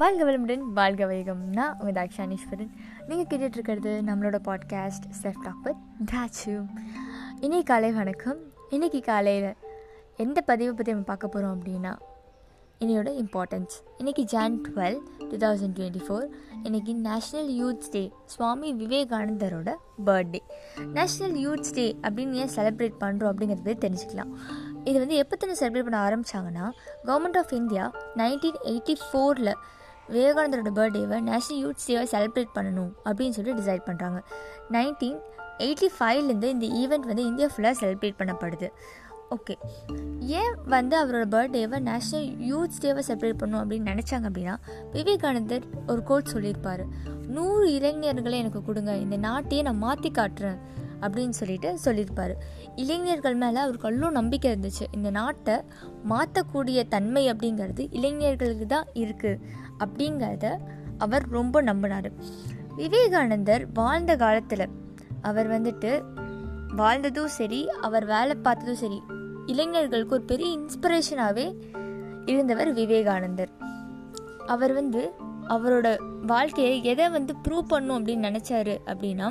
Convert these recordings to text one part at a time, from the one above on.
வாழ்க வளமுடன் வாழ்க வைகம். நான் உங்கள் தாக்ஷானீஸ்வரன். நீங்கள் கேட்டுட்ருக்கிறது நம்மளோட பாட்காஸ்ட் செல்ஃப் டாப்பர் தாச்சு இன்னைக்கு காலை வணக்கம். இன்றைக்கி காலையில் எந்த பதிவை பற்றி நம்ம பார்க்க போகிறோம் அப்படின்னா என்னையோட இம்பார்ட்டன்ஸ் இன்றைக்கி Jan twelve two thousand twenty four இன்றைக்கி நேஷ்னல் யூத்ஸ் டே சுவாமி விவேகானந்தரோட பர்த்டே நேஷ்னல் யூத்ஸ் டே அப்படின்னு ஏன் செலிப்ரேட் பண்ணுறோம் அப்படிங்கிறது தெரிஞ்சுக்கலாம். இது வந்து எப்போத்தனை செலிப்ரேட் பண்ண ஆரம்பித்தாங்கன்னா government of India nineteen eighty ஃபோரில் விவேகானந்தரோட பர்த்டேவை நேஷ்னல் யூத் டேவை செலிப்ரேட் பண்ணணும் அப்படின்னு சொல்லிட்டு டிசைட் பண்ணுறாங்க நைன்டீன் எயிட்டி ஃபைவ்லேருந்து இந்த ஈவெண்ட் வந்து இந்தியா ஃபுல்லாக செலிப்ரேட் பண்ணப்படுது. ஓகே ஏன் வந்து அவரோட பர்த்டேவை நேஷ்னல் யூத் டேவை செலிப்ரேட் பண்ணும் அப்படின்னு நினச்சாங்க அப்படின்னா விவேகானந்தர் ஒரு கோட் சொல்லியிருப்பார். நூறு இளைஞர்களை எனக்கு கொடுங்க இந்த நாட்டையே நான் மாற்றி காட்டுறேன். அப்படின்னு சொல்லிட்டு சொல்லியிருப்பார். இளைஞர்கள் மேலே அவருக்கு அவ்வளோ நம்பிக்கை இருந்துச்சு. இந்த நாட்டை மாற்றக்கூடிய தன்மை அப்படிங்கிறது இளைஞர்களுக்கு தான் இருக்குது அப்படிங்கிறத அவர் ரொம்ப நம்பினார். விவேகானந்தர் வாழ்ந்த காலத்தில் அவர் வந்துட்டு வாழ்ந்ததும் சரி அவர் வேலை பார்த்ததும் சரி இளைஞர்களுக்கு ஒரு பெரிய இன்ஸ்பிரேஷனாகவே இருந்தவர் விவேகானந்தர். அவர் வந்து அவரோட வாழ்க்கையை எதை வந்து ப்ரூவ் பண்ணும் அப்படின்னு நினச்சாரு அப்படின்னா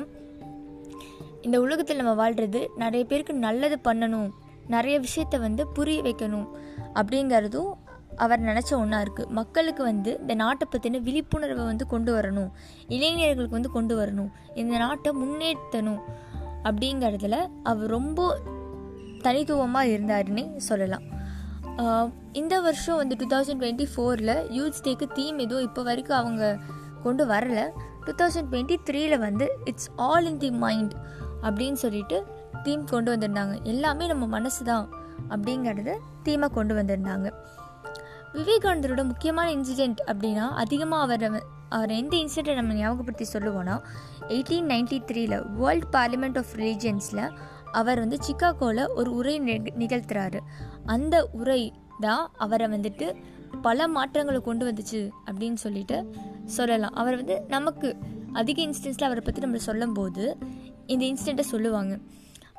இந்த உலகத்தில் நம்ம வாழ்கிறது நிறைய பேருக்கு நல்லது பண்ணணும். நிறைய விஷயத்த வந்து புரிய வைக்கணும் அப்படிங்கிறதும் அவர் நினச்ச ஒன்றா இருக்குது மக்களுக்கு வந்து இந்த நாட்டை பற்றின விழிப்புணர்வை வந்து கொண்டு வரணும். இளைஞர்களுக்கு வந்து கொண்டு வரணும். இந்த நாட்டை முன்னேற்றணும் அப்படிங்கிறதுல அவர் ரொம்ப தனித்துவமாக இருந்தாருன்னே சொல்லலாம். இந்த வருஷம் வந்து டூ தௌசண்ட் டுவெண்ட்டி ஃபோரில் யூத் டேக்கு தீம் எதுவும் இப்போ வரைக்கும் அவங்க கொண்டு வரல. டூ தௌசண்ட் டுவெண்ட்டி த்ரீயில் வந்து it's all in the mind. அப்படின்னு சொல்லிட்டு தீம் கொண்டு வந்திருந்தாங்க. எல்லாமே நம்ம மனசு தான் அப்படிங்கிறத தீமை கொண்டு வந்திருந்தாங்க. விவேகானந்தரோட முக்கியமான இன்சிடெண்ட் அப்படின்னா அதிகமாக அவர் அவர் எந்த இன்சிடெண்ட் நம்ம ஞாபகப்படுத்தி சொல்லுவோன்னா எயிட்டீன் நைன்டி த்ரீல வேர்ல்ட் பார்லிமெண்ட் ஆஃப் ரிலீஜியன்ஸில் அவர் வந்து சிக்காகோவில் ஒரு உரை நிகழ்த்துறாரு. அந்த உரை தான் அவரை வந்துட்டு பல மாற்றங்களை கொண்டு வந்துச்சு அப்படின்னு சொல்லிட்டு சொல்லலாம். அவர் வந்து நமக்கு அதிக இன்ஸ்டன்ஸில் அவரை பற்றி நம்ம சொல்லும்போது இந்த இன்சிடெண்ட்டை சொல்லுவாங்க.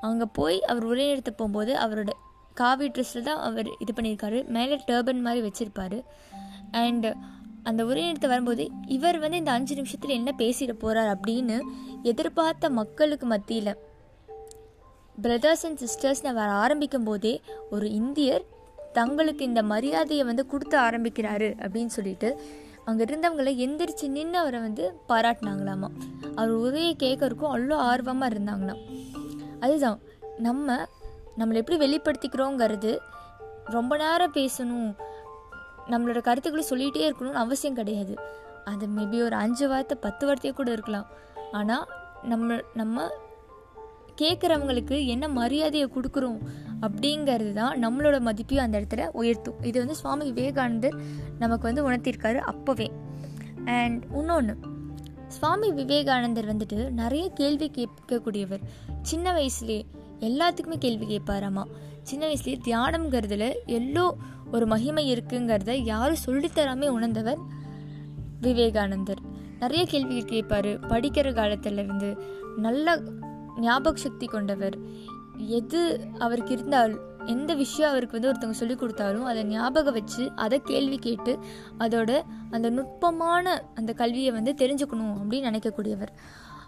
அங்கே போய் அவர் உரையெடுத்து போகும்போது அவரோட காவி ட்ரெஸ்ஸில் தான் அவர் இது பண்ணியிருக்காரு. மேலே டர்பன் மாதிரி வச்சுருப்பாரு. அண்டு அந்த உரையிடத்தை வரும்போது இவர் வந்து இந்த அஞ்சு நிமிஷத்தில் என்ன பேசிட போகிறார் அப்படின்னு எதிர்பார்த்த மக்களுக்கு மத்தியில் பிரதர்ஸ் அண்ட் சிஸ்டர்ஸ்னு வர ஆரம்பிக்கும் போதே ஒரு இந்தியர் தங்களுக்கு இந்த மரியாதையை வந்து கொடுத்து ஆரம்பிக்கிறாரு அப்படின்னு சொல்லிட்டு அங்கே இருந்தவங்களை எந்திரிச்சு நின்று அவரை வந்து பாராட்டினாங்களாமா. அவர் உதவியை கேட்கறக்கும் அவ்வளோ ஆர்வமாக இருந்தாங்களாம். அதுதான் நம்ம நம்மளை எப்படி வெளிப்படுத்திக்கிறோங்கிறது ரொம்ப நேரம் பேசணும் நம்மளோட கருத்துக்களை சொல்லிகிட்டே இருக்கணும்னு அவசியம் கிடையாது. அது மேபி ஒரு அஞ்சு வார்த்தை பத்து வார்த்தையே கூட இருக்கலாம். ஆனால் நம்ம நம்ம கேட்குறவங்களுக்கு என்ன மரியாதையை கொடுக்குறோம் அப்படிங்கிறது தான் நம்மளோட மதிப்பையும் அந்த இடத்துல உயர்த்தும். இது வந்து சுவாமி விவேகானந்தர் நமக்கு வந்து உணர்த்திருக்காரு அப்போவே. அண்ட் இன்னொன்று சுவாமி விவேகானந்தர் வந்துட்டு நிறைய கேள்வி கேட்கக்கூடியவர். சின்ன வயசுலேயே எல்லாத்துக்குமே கேள்வி கேட்பாராமா? சின்ன வயசுலேயே தியானம்ங்கிறதுல எல்லோ ஒரு மகிமை இருக்குங்கிறத யாரும் சொல்லித்தராமே உணர்ந்தவர் விவேகானந்தர். நிறைய கேள்விகள் கேட்பாரு. படிக்கிற காலத்தில் இருந்து நல்ல ஞாபக சக்தி கொண்டவர். எது அவருக்கு இருந்தால் எந்த விஷயம் அவருக்கு வந்து ஒருத்தவங்க சொல்லி கொடுத்தாலும் அதை ஞாபகம் வச்சு அதை கேள்வி கேட்டு அதோட அந்த நுட்பமான அந்த கல்வியை வந்து தெரிஞ்சுக்கணும் அப்படின்னு நினைக்கக்கூடியவர்.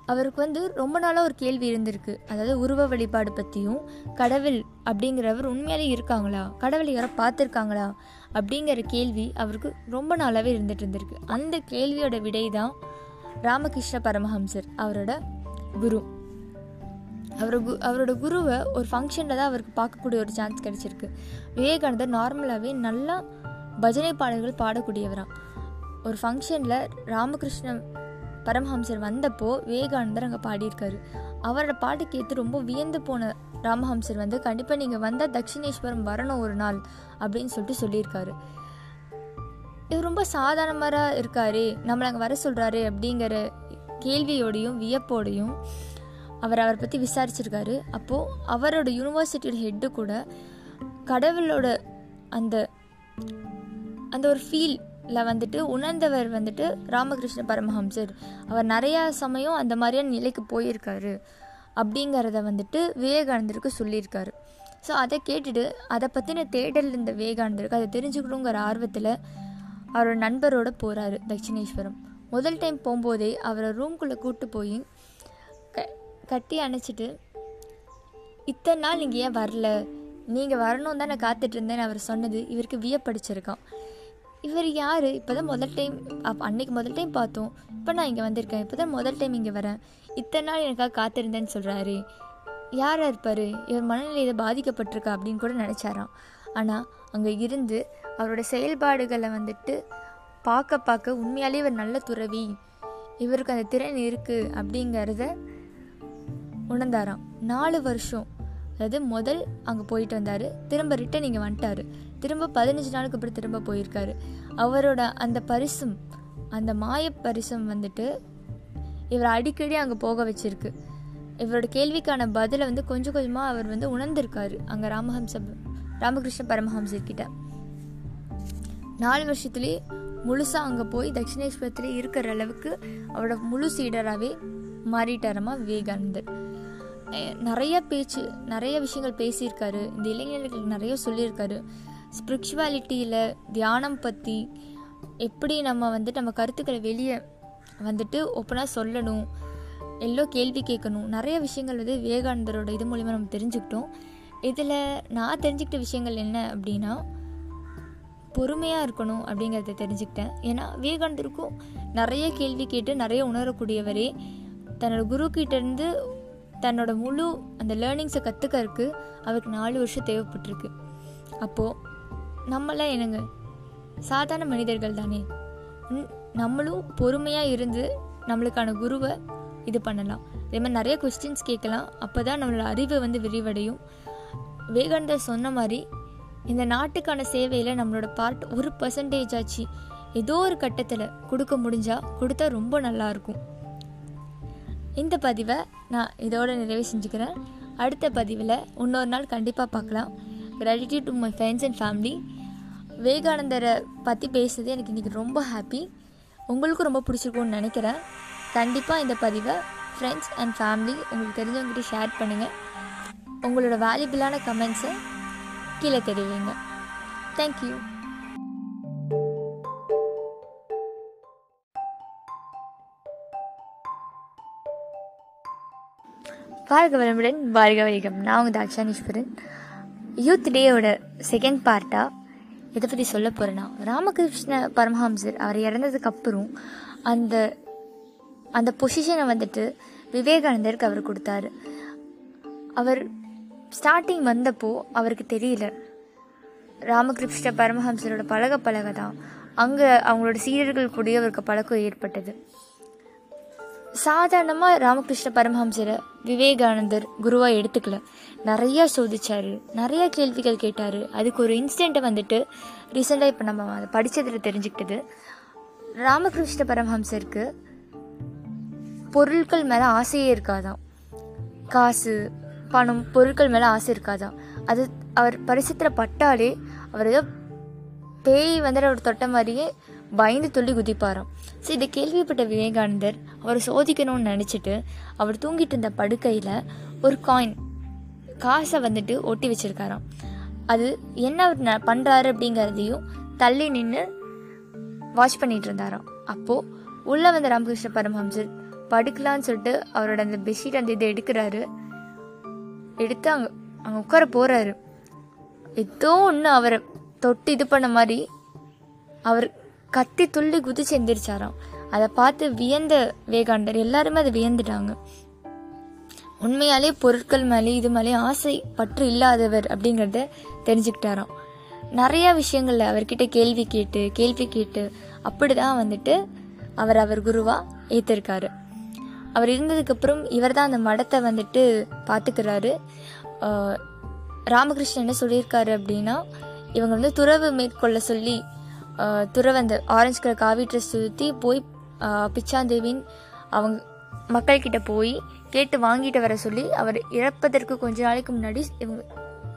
அவருக்கு வந்து ரொம்ப நாளாக ஒரு கேள்வி இருந்திருக்கு. அதாவது உருவ வழிபாடு பற்றியும் கடவுள் அப்படிங்கிறவர் உண்மையிலே இருக்காங்களா? கடவுளை யாரோ பார்த்துருக்காங்களா? அப்படிங்கிற கேள்வி அவருக்கு ரொம்ப நாளாகவே இருந்துட்டு இருந்திருக்கு. அந்த கேள்வியோட விடை தான் ராமகிருஷ்ண பரமஹம்சர் அவரோட குரு. அவர் கு அவரோட குருவை ஒரு ஃபங்க்ஷனில் தான் அவருக்கு பார்க்கக்கூடிய ஒரு சான்ஸ் கிடச்சிருக்கு. விவேகானந்தர் நார்மலாகவே நல்லா பஜனை பாடல்கள் பாடக்கூடியவரான் ஒரு ஃபங்க்ஷனில் ராமகிருஷ்ண பரமஹம்சர் வந்தப்போ விவேகானந்தர் அங்கே பாடியிருக்காரு. அவரோட பாட்டு கேட்டு ரொம்ப வியந்து போன ராமஹம்சர் வந்து கண்டிப்பாக நீங்கள் வந்தால் தட்சிணேஸ்வரம் வரணும் ஒரு நாள் அப்படின்னு சொல்லிட்டு சொல்லியிருக்காரு. இது ரொம்ப சாதாரணமாக இருக்காரு நம்மளை அங்கே வர சொல்கிறாரு அப்படிங்கிற கேள்வியோடையும் வியப்போடையும் அவர் அவரை பற்றி விசாரிச்சிருக்காரு. அப்போது அவரோட யூனிவர்சிட்டியோட ஹெட்டு கூட கடவுளோட அந்த அந்த ஒரு ஃபீலில் வந்துட்டு உணர்ந்தவர் வந்துட்டு ராமகிருஷ்ண பரமஹம்சர். அவர் நிறையா சமயம் அந்த மாதிரியான நிலைக்கு போயிருக்காரு. அப்படிங்கிறத வந்துட்டு விவேகானந்தருக்கு சொல்லியிருக்காரு. ஸோ அதை கேட்டுட்டு அதை பற்றின தேடல் இந்த விவேகானந்தருக்கு அதை தெரிஞ்சுக்கணுங்கிற ஆர்வத்தில் அவரோட நண்பரோட போகிறாரு தட்சிணேஸ்வரம். முதல் டைம் போகும்போதே அவரை ரூம்குள்ளே கூப்பிட்டு போய் கட்டி அணைச்சிட்டு இத்தனை நாள் நீங்கள் ஏன் வரல? நீங்கள் வரணும் தான் நான் காத்துட்டுருந்தேன்னு அவர் சொன்னது இவருக்கு வியப்படிச்சிருக்கான். இவர் யார்? இப்போ தான் முதல் டைம் அப் அன்னைக்கு முதல் டைம் பார்த்தோம். இப்போ நான் இங்கே வந்திருக்கேன். இப்போ தான் முதல் டைம் இங்கே வரேன். இத்தனை நாள் எனக்காக காத்திருந்தேன்னு சொல்கிறாரு யாராக இருப்பார்? இவர் மனநிலை இதை பாதிக்கப்பட்டிருக்கா அப்படின்னு கூட நினச்சாராம். ஆனால் அங்கே இருந்து அவரோட செயல்பாடுகளை வந்துட்டு பார்க்க பார்க்க உண்மையாலே இவர் நல்ல துறவி. இவருக்கு அந்த திறன் இருக்குது அப்படிங்கிறத உணர்ந்தாராம். நாலு வருஷம். அதாவது முதல் அங்கே போயிட்டு வந்தார். திரும்ப ரிட்டன் இங்கே வந்துட்டார். திரும்ப பதினஞ்சு நாளுக்கு அப்புறம் திரும்ப போயிருக்காரு. அவரோட அந்த பரிசும் அந்த மாய பரிசம் வந்துட்டு இவர் அடிக்கடி அங்கே போக வச்சிருக்கு. இவரோட கேள்விக்கான பதிலை வந்து கொஞ்சம் கொஞ்சமாக அவர் வந்து உணர்ந்திருக்காரு அங்கே ராமஹம்ச ராமகிருஷ்ண பரமஹம்சர்கிட்ட நாலு வருஷத்துலேயே முழுசாக அங்கே போய் தட்சிணேஸ்வரத்துல இருக்கிற அளவுக்கு அவரோட முழு சீடராகவே மாறிட்டாரமா விவேகானந்தர். நிறைய பேச்சு நிறைய விஷயங்கள் பேசியிருக்காரு. இந்த இளைஞர்களுக்கு நிறைய சொல்லியிருக்காரு. ஸ்பிரிச்சுவாலிட்டியில் தியானம் பற்றி எப்படி நம்ம வந்துட்டு நம்ம கருத்துக்களை வெளியே வந்துட்டு ஓப்பனாக சொல்லணும் எல்லோ கேள்வி கேட்கணும். நிறைய விஷயங்கள் வந்து விவேகானந்தரோட இது மூலிமா நம்ம தெரிஞ்சுக்கிட்டோம். இதில் நான் தெரிஞ்சுக்கிட்ட விஷயங்கள் என்ன அப்படின்னா பொறுமையாக இருக்கணும் அப்படிங்கிறத தெரிஞ்சுக்கிட்டேன். ஏன்னா விவேகானந்தருக்கும் நிறைய கேள்வி கேட்டு நிறைய உணரக்கூடியவரே. தன்னோட குரு தன்னோட முழு அந்த லேர்னிங்ஸை கற்றுக்கறதுக்கு அவருக்கு நாலு வருஷம் தேவைப்பட்டிருக்கு. அப்போது நம்மளாம் என்னங்க? சாதாரண மனிதர்கள் தானே. நம்மளும் பொறுமையாக இருந்து நம்மளுக்கான குருவை இது பண்ணலாம். அதே மாதிரி நிறைய கொஸ்டின்ஸ் கேட்கலாம். அப்போ தான் நம்மளோட அறிவு வந்து விரிவடையும். விவேகானந்தர் சொன்ன மாதிரி இந்த நாட்டுக்கான சேவையில் நம்மளோட பார்ட் ஒரு பர்சன்டேஜ் ஆச்சு. ஏதோ ஒரு கட்டத்தில் கொடுக்க முடிஞ்சால் கொடுத்தா ரொம்ப நல்லாயிருக்கும் இந்த பதிவை நான் இதோட நிறைவு செஞ்சுக்கிறேன். அடுத்த பதிவில் இன்னொரு நாள் கண்டிப்பாக பார்க்கலாம். Gratitude to my friends and family விவேகானந்தரை பற்றி பேசுறது எனக்கு இன்றைக்கி ரொம்ப ஹாப்பி உங்களுக்கும் ரொம்ப பிடிச்சிருக்கும்னு நினைக்கிறேன். கண்டிப்பாக இந்த பதிவை ஃப்ரெண்ட்ஸ் அண்ட் ஃபேமிலி உங்களுக்கு தெரிஞ்சவங்ககிட்ட ஷேர் பண்ணுங்கள் உங்களோட வேல்யூபிளான கமெண்ட்ஸை கீழே தெரிவிங்க. தேங்க்யூ வாழ்க வளமுடன் வாழ்க வைகம் நான் உங்கள் தாட்சானீஸ்வரன் யூத் டேயோட செகண்ட் பார்ட்டாக இதை பற்றி சொல்ல போகிறேன்னா ராமகிருஷ்ண பரமஹம்சர் அவர் இறந்ததுக்கப்புறம் அந்த அந்த பொசிஷனை வந்துட்டு விவேகானந்தருக்கு அவர் கொடுத்தாரு. அவர் ஸ்டார்டிங் வந்தப்போ அவருக்கு தெரியல. ராமகிருஷ்ண பரமஹம்சரோட பழக பழக தான் அங்கே அவங்களோட சீடர்கள் கூடயே அவருக்கு பழக்கம் ஏற்பட்டது. சாதாரணமாக ராமகிருஷ்ண பரமஹம்சரை விவேகானந்தர் குருவாக எடுத்துக்கல. நிறையா சோதிச்சார். நிறைய கேள்விகள் கேட்டார். அதுக்கு ஒரு இன்சிடெண்ட்டை வந்துட்டு ரீசெண்டாக இப்போ நம்ம அதை படித்ததில் தெரிஞ்சுக்கிட்டது. ராமகிருஷ்ண பரமஹம்சருக்கு பொருட்கள் மேலே ஆசையே இருக்காதாம். காசு பணம் பொருட்கள் மேலே ஆசை இருக்காதாம். அது அவர் பரிசுத்தில் பட்டாலே அவர் ஏதோ பேய் வந்துட்டு அவர் தொட்ட மாதிரியே பயந்து துள்ளி குதிப்பாராம். ஸோ இதை கேள்விப்பட்ட விவேகானந்தர் அவரை சோதிக்கணும்னு நினச்சிட்டு அவர் தூங்கிட்டு இருந்த படுக்கையில் ஒரு காயின் காசை வந்துட்டு ஒட்டி வச்சிருக்காராம். அது என்ன அவர் ந- அப்படிங்கிறதையும் தள்ளி நின்று வாட்ச் பண்ணிட்டு இருந்தாராம். அப்போது உள்ளே வந்த ராமகிருஷ்ண பரமஹம்சர் படுக்கலான்னு சொல்லிட்டு அவரோட அந்த பெட்ஷீட் அந்த இதை எடுக்கிறாரு. எடுத்து அங்கே அங்கே உட்கார போகிறாரு ஏதோ ஒன்று அவரை தொட்டு இது பண்ண மாதிரி அவர் கத்தி துள்ளி குதிச்சு எந்திரிச்சாராம். அதை பார்த்து வியந்த வேகாண்டர் எல்லாருமே அதை வியந்துட்டாங்க. உண்மையாலே பொருட்கள் மேலே இது மேலே ஆசை பற்று இல்லாதவர் அப்படிங்கிறத தெரிஞ்சுக்கிட்டாராம். நிறையா விஷயங்களில் அவர்கிட்ட கேள்வி கேட்டு கேள்வி கேட்டு அப்படி தான் வந்துட்டு அவர் அவர் குருவாக ஏற்றிருக்காரு அவர் இருந்ததுக்கப்புறம் இவர் தான் அந்த மடத்தை வந்துட்டு பார்த்துக்கிறாரு. ராமகிருஷ்ணன் என்ன சொல்லியிருக்காரு அப்படின்னா இவங்க வந்து துறவு மேற்கொள்ள சொல்லி துறவந்தர் ஆரஞ்சு கலர் காவி ட்ரெஸ் சுற்றி போய் பிச்சாந்தேவின் அவங்க மக்கள்கிட்ட போய் கேட்டு வாங்கிட்டு வர சொல்லி அவர் இறப்பதற்கு கொஞ்ச நாளைக்கு முன்னாடி இவங்க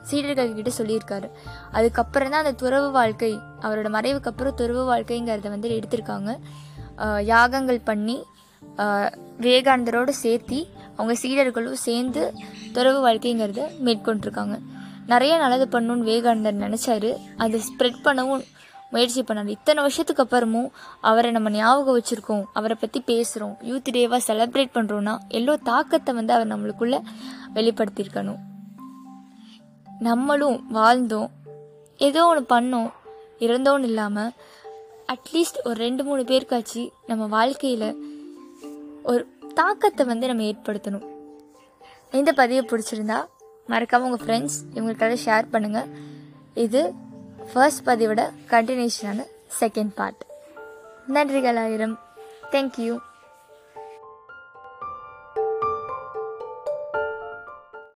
சீடர்கள் கிட்ட சொல்லியிருக்காரு. அதுக்கப்புறம் தான் அந்த துறவு வாழ்க்கை அவரோட மறைவுக்கு அப்புறம் துறவு வாழ்க்கைங்கிறத வந்து எடுத்திருக்காங்க. யாகங்கள் பண்ணி விவேகானந்தரோடு சேர்த்தி அவங்க சீடர்களும் சேர்ந்து துறவு வாழ்க்கைங்கிறத மேற்கொண்டிருக்காங்க. நிறைய நல்லது பண்ணணும்னு விவேகானந்தர் நினச்சாரு. அதை ஸ்ப்ரெட் பண்ணவும் முயற்சி பண்ணார். இத்தனை வருஷத்துக்கு அப்புறமும் அவரை நம்ம ஞாபகம் வச்சுருக்கோம். அவரை பற்றி பேசுகிறோம் யூத் டேவாக செலப்ரேட் பண்ணுறோன்னா எல்லோ தாக்கத்தை வந்து அவர் நம்மளுக்குள்ளே வெளிப்படுத்தியிருக்கணும். நம்மளும் வாழ்ந்தோம். ஏதோ ஒன்று பண்ணோம். இறந்தோன்னு இல்லாமல் அட்லீஸ்ட் ஒரு ரெண்டு மூணு பேருக்காச்சு நம்ம வாழ்க்கையில் ஒரு தாக்கத்தை வந்து நம்ம ஏற்படுத்தணும். இந்த பதிவை பிடிச்சிருந்தா மறக்காமல் உங்கள் ஃப்ரெண்ட்ஸ் இவங்களுக்காக ஷேர் பண்ணுங்கள் இது ஃபர்ஸ்ட் பதிவோட கண்டினியூஷனான செகண்ட் பார்ட் நன்றிகள் ஆயிரம். Thank you